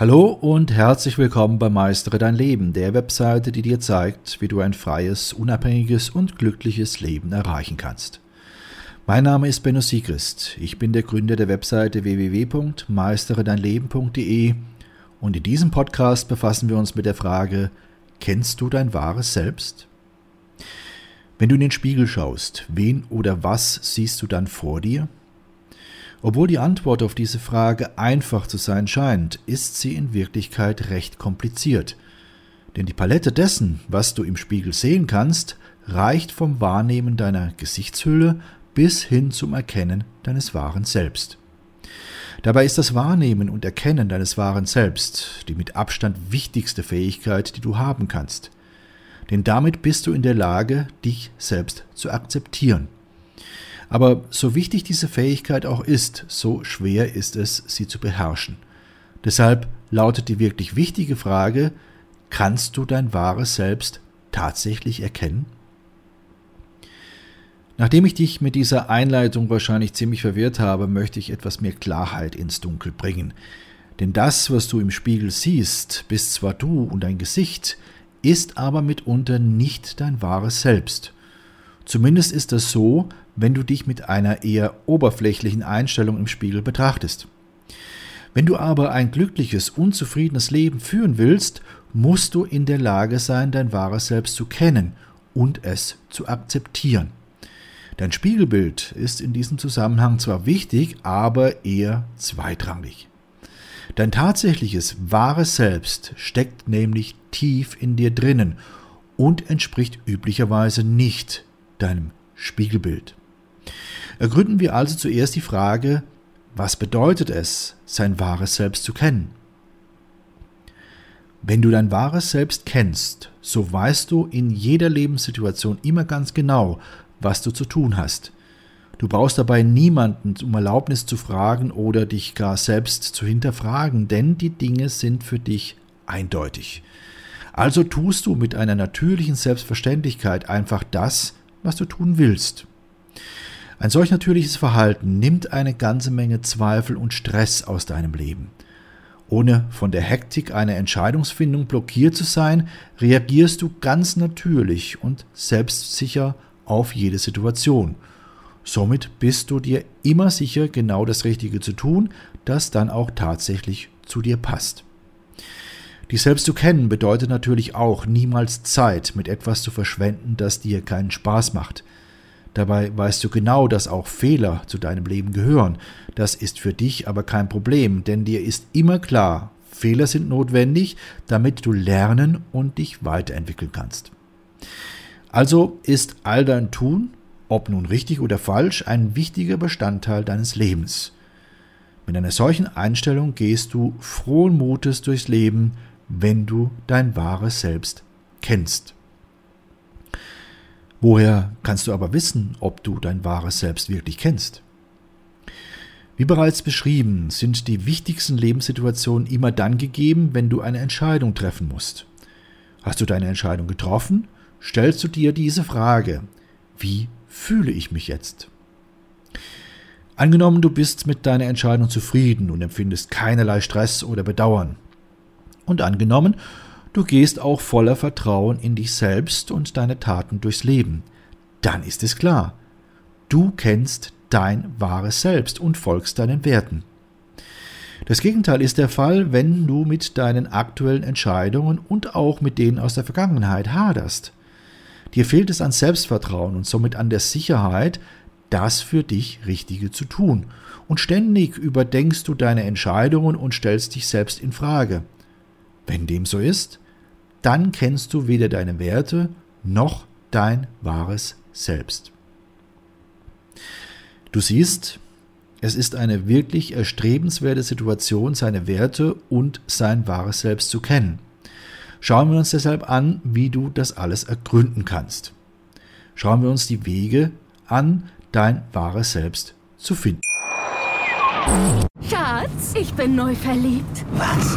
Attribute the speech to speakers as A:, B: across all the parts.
A: Hallo und herzlich willkommen bei Meistere dein Leben, der Webseite, die dir zeigt, wie du ein freies, unabhängiges und glückliches Leben erreichen kannst. Mein Name ist Benno Siegrist. Ich bin der Gründer der Webseite www.meisteredeinleben.de und in diesem Podcast befassen wir uns mit der Frage, kennst du dein wahres Selbst? Wenn du in den Spiegel schaust, wen oder was siehst du dann vor dir? Obwohl die Antwort auf diese Frage einfach zu sein scheint, ist sie in Wirklichkeit recht kompliziert. Denn die Palette dessen, was du im Spiegel sehen kannst, reicht vom Wahrnehmen deiner Gesichtshülle bis hin zum Erkennen deines wahren Selbst. Dabei ist das Wahrnehmen und Erkennen deines wahren Selbst die mit Abstand wichtigste Fähigkeit, die du haben kannst. Denn damit bist du in der Lage, dich selbst zu akzeptieren. Aber so wichtig diese Fähigkeit auch ist, so schwer ist es, sie zu beherrschen. Deshalb lautet die wirklich wichtige Frage, kannst du dein wahres Selbst tatsächlich erkennen? Nachdem ich dich mit dieser Einleitung wahrscheinlich ziemlich verwirrt habe, möchte ich etwas mehr Klarheit ins Dunkel bringen. Denn das, was du im Spiegel siehst, bist zwar du und dein Gesicht, ist aber mitunter nicht dein wahres Selbst. Zumindest ist das so, wenn du dich mit einer eher oberflächlichen Einstellung im Spiegel betrachtest. Wenn du aber ein glückliches, unzufriedenes Leben führen willst, musst du in der Lage sein, dein wahres Selbst zu kennen und es zu akzeptieren. Dein Spiegelbild ist in diesem Zusammenhang zwar wichtig, aber eher zweitrangig. Dein tatsächliches, wahres Selbst steckt nämlich tief in dir drinnen und entspricht üblicherweise nicht deinem Spiegelbild. Ergründen wir also zuerst die Frage, was bedeutet es, sein wahres Selbst zu kennen? Wenn du dein wahres Selbst kennst, so weißt du in jeder Lebenssituation immer ganz genau, was du zu tun hast. Du brauchst dabei niemanden um Erlaubnis zu fragen oder dich gar selbst zu hinterfragen, denn die Dinge sind für dich eindeutig. Also tust du mit einer natürlichen Selbstverständlichkeit einfach das, was du tun willst. Ein solch natürliches Verhalten nimmt eine ganze Menge Zweifel und Stress aus deinem Leben. Ohne von der Hektik einer Entscheidungsfindung blockiert zu sein, reagierst du ganz natürlich und selbstsicher auf jede Situation. Somit bist du dir immer sicher, genau das Richtige zu tun, das dann auch tatsächlich zu dir passt. Dich selbst zu kennen bedeutet natürlich auch, niemals Zeit mit etwas zu verschwenden, das dir keinen Spaß macht. Dabei weißt du genau, dass auch Fehler zu deinem Leben gehören. Das ist für dich aber kein Problem, denn dir ist immer klar, Fehler sind notwendig, damit du lernen und dich weiterentwickeln kannst. Also ist all dein Tun, ob nun richtig oder falsch, ein wichtiger Bestandteil deines Lebens. Mit einer solchen Einstellung gehst du frohen Mutes durchs Leben, wenn du dein wahres Selbst kennst. Woher kannst du aber wissen, ob du dein wahres Selbst wirklich kennst? Wie bereits beschrieben, sind die wichtigsten Lebenssituationen immer dann gegeben, wenn du eine Entscheidung treffen musst. Hast du deine Entscheidung getroffen, stellst du dir diese Frage, wie fühle ich mich jetzt? Angenommen, du bist mit deiner Entscheidung zufrieden und empfindest keinerlei Stress oder Bedauern. Und angenommen, Du gehst auch voller Vertrauen in dich selbst und deine Taten durchs Leben. Dann ist es klar. Du kennst dein wahres Selbst und folgst deinen Werten. Das Gegenteil ist der Fall, wenn du mit deinen aktuellen Entscheidungen und auch mit denen aus der Vergangenheit haderst. Dir fehlt es an Selbstvertrauen und somit an der Sicherheit, das für dich Richtige zu tun. Und ständig überdenkst du deine Entscheidungen und stellst dich selbst in Frage. Wenn dem so ist, dann kennst du weder deine Werte noch dein wahres Selbst. Du siehst, es ist eine wirklich erstrebenswerte Situation, seine Werte und sein wahres Selbst zu kennen. Schauen wir uns deshalb an, wie du das alles ergründen kannst. Schauen wir uns die Wege an, dein wahres Selbst zu finden.
B: Schatz, ich bin neu verliebt.
C: Was?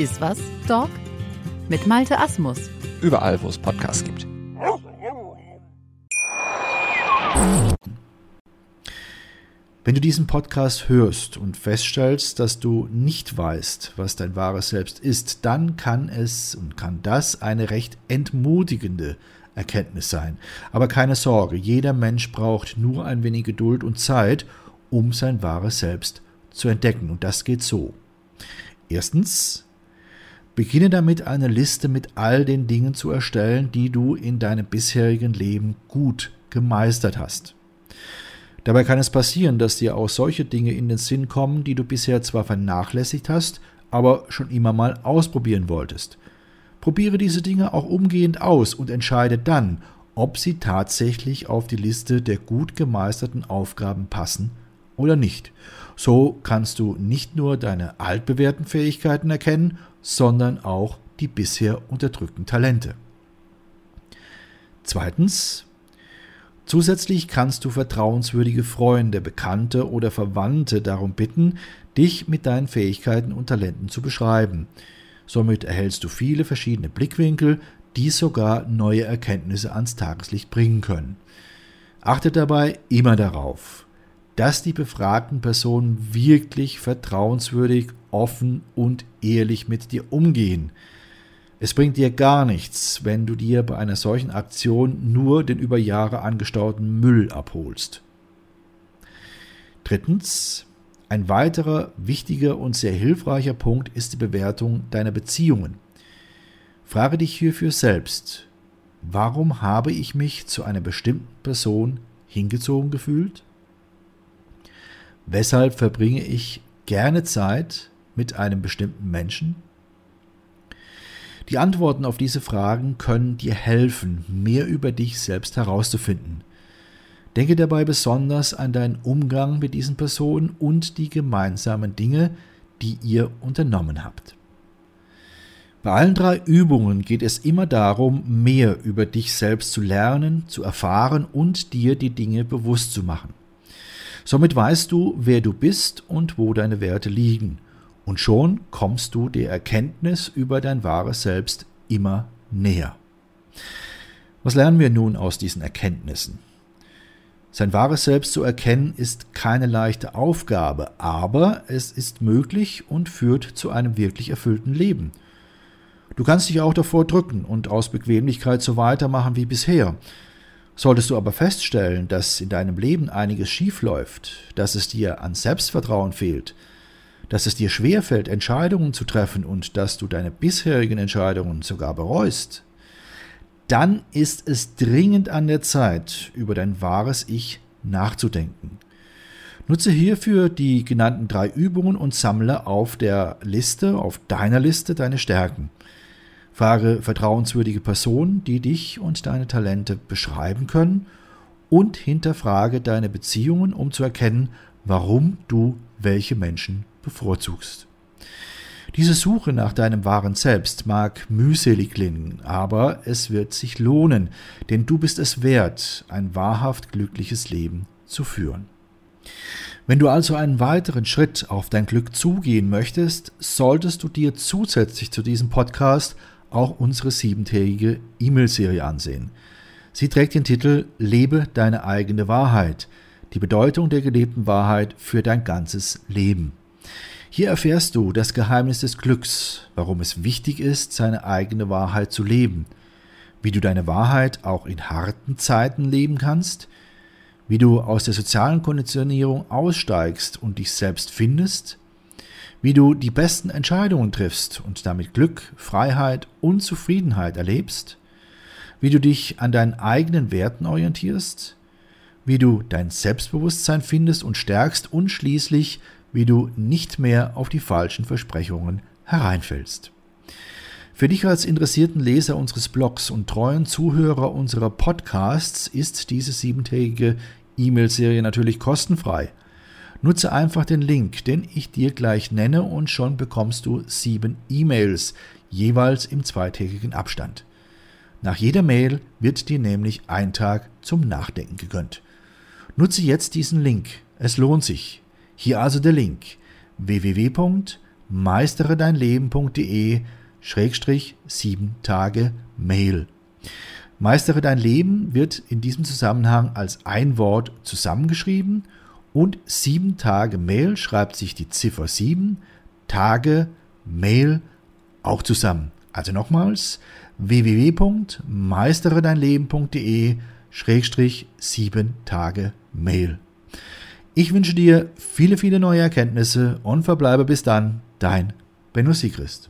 D: Iswas Dog? Mit Malte Asmus.
E: Überall, wo es Podcasts gibt.
A: Wenn du diesen Podcast hörst und feststellst, dass du nicht weißt, was dein wahres Selbst ist, dann kann es und kann das eine recht entmutigende Erkenntnis sein. Aber keine Sorge, jeder Mensch braucht nur ein wenig Geduld und Zeit, um sein wahres Selbst zu entdecken. Und das geht so. Erstens, beginne damit eine Liste mit all den Dingen zu erstellen, die du in deinem bisherigen Leben gut gemeistert hast. Dabei kann es passieren, dass dir auch solche Dinge in den Sinn kommen, die du bisher zwar vernachlässigt hast, aber schon immer mal ausprobieren wolltest. Probiere diese Dinge auch umgehend aus und entscheide dann, ob sie tatsächlich auf die Liste der gut gemeisterten Aufgaben passen oder nicht. So kannst du nicht nur deine altbewährten Fähigkeiten erkennen, sondern auch die bisher unterdrückten Talente. Zweitens, Zusätzlich kannst du vertrauenswürdige Freunde, Bekannte oder Verwandte darum bitten, dich mit deinen Fähigkeiten und Talenten zu beschreiben. Somit erhältst du viele verschiedene Blickwinkel, die sogar neue Erkenntnisse ans Tageslicht bringen können. Achte dabei immer darauf, dass die befragten Personen wirklich vertrauenswürdig, offen und ehrlich mit dir umgehen. Es bringt dir gar nichts, wenn du dir bei einer solchen Aktion nur den über Jahre angestauten Müll abholst. Drittens, ein weiterer wichtiger und sehr hilfreicher Punkt ist die Bewertung deiner Beziehungen. Frage dich hierfür selbst, warum habe ich mich zu einer bestimmten Person hingezogen gefühlt? Weshalb verbringe ich gerne Zeit mit einem bestimmten Menschen? Die Antworten auf diese Fragen können dir helfen, mehr über dich selbst herauszufinden. Denke dabei besonders an deinen Umgang mit diesen Personen und die gemeinsamen Dinge, die ihr unternommen habt. Bei allen drei Übungen geht es immer darum, mehr über dich selbst zu lernen, zu erfahren und dir die Dinge bewusst zu machen. Somit weißt du, wer du bist und wo deine Werte liegen – und schon kommst du der Erkenntnis über dein wahres Selbst immer näher. Was lernen wir nun aus diesen Erkenntnissen? Sein wahres Selbst zu erkennen ist keine leichte Aufgabe, aber es ist möglich und führt zu einem wirklich erfüllten Leben. Du kannst dich auch davor drücken und aus Bequemlichkeit so weitermachen wie bisher. Solltest du aber feststellen, dass in deinem Leben einiges schief läuft, dass es dir an Selbstvertrauen fehlt, dass es dir schwerfällt, Entscheidungen zu treffen und dass du deine bisherigen Entscheidungen sogar bereust, dann ist es dringend an der Zeit, über dein wahres Ich nachzudenken. Nutze hierfür die genannten drei Übungen und sammle auf der Liste, auf deiner Liste, deine Stärken. Frage vertrauenswürdige Personen, die dich und deine Talente beschreiben können und hinterfrage deine Beziehungen, um zu erkennen, warum du welche Menschen bevorzugst. Diese Suche nach deinem wahren Selbst mag mühselig klingen, aber es wird sich lohnen, denn du bist es wert, ein wahrhaft glückliches Leben zu führen. Wenn du also einen weiteren Schritt auf dein Glück zugehen möchtest, solltest du dir zusätzlich zu diesem Podcast auch unsere siebentägige E-Mail-Serie ansehen. Sie trägt den Titel Lebe deine eigene Wahrheit, die Bedeutung der gelebten Wahrheit für dein ganzes Leben. Hier erfährst du das Geheimnis des Glücks, warum es wichtig ist, seine eigene Wahrheit zu leben, wie du deine Wahrheit auch in harten Zeiten leben kannst, wie du aus der sozialen Konditionierung aussteigst und dich selbst findest, wie du die besten Entscheidungen triffst und damit Glück, Freiheit und Zufriedenheit erlebst, wie du dich an deinen eigenen Werten orientierst, wie du dein Selbstbewusstsein findest und stärkst und schließlich wie du nicht mehr auf die falschen Versprechungen hereinfällst. Für dich als interessierten Leser unseres Blogs und treuen Zuhörer unserer Podcasts ist diese siebentägige E-Mail-Serie natürlich kostenfrei. Nutze einfach den Link, den ich dir gleich nenne und schon bekommst du sieben E-Mails, jeweils im zweitägigen Abstand. Nach jeder Mail wird dir nämlich ein Tag zum Nachdenken gegönnt. Nutze jetzt diesen Link, es lohnt sich. Hier also der Link www.meisteredeinleben.de Schrägstrich 7 Tage Mail. Meistere dein Leben wird in diesem Zusammenhang als ein Wort zusammengeschrieben und 7 Tage Mail schreibt sich die Ziffer 7, Tage Mail auch zusammen. Also nochmals www.meisteredeinleben.de Schrägstrich 7 Tage Mail. Ich wünsche dir viele, viele neue Erkenntnisse und verbleibe bis dann dein Benno Siegrist.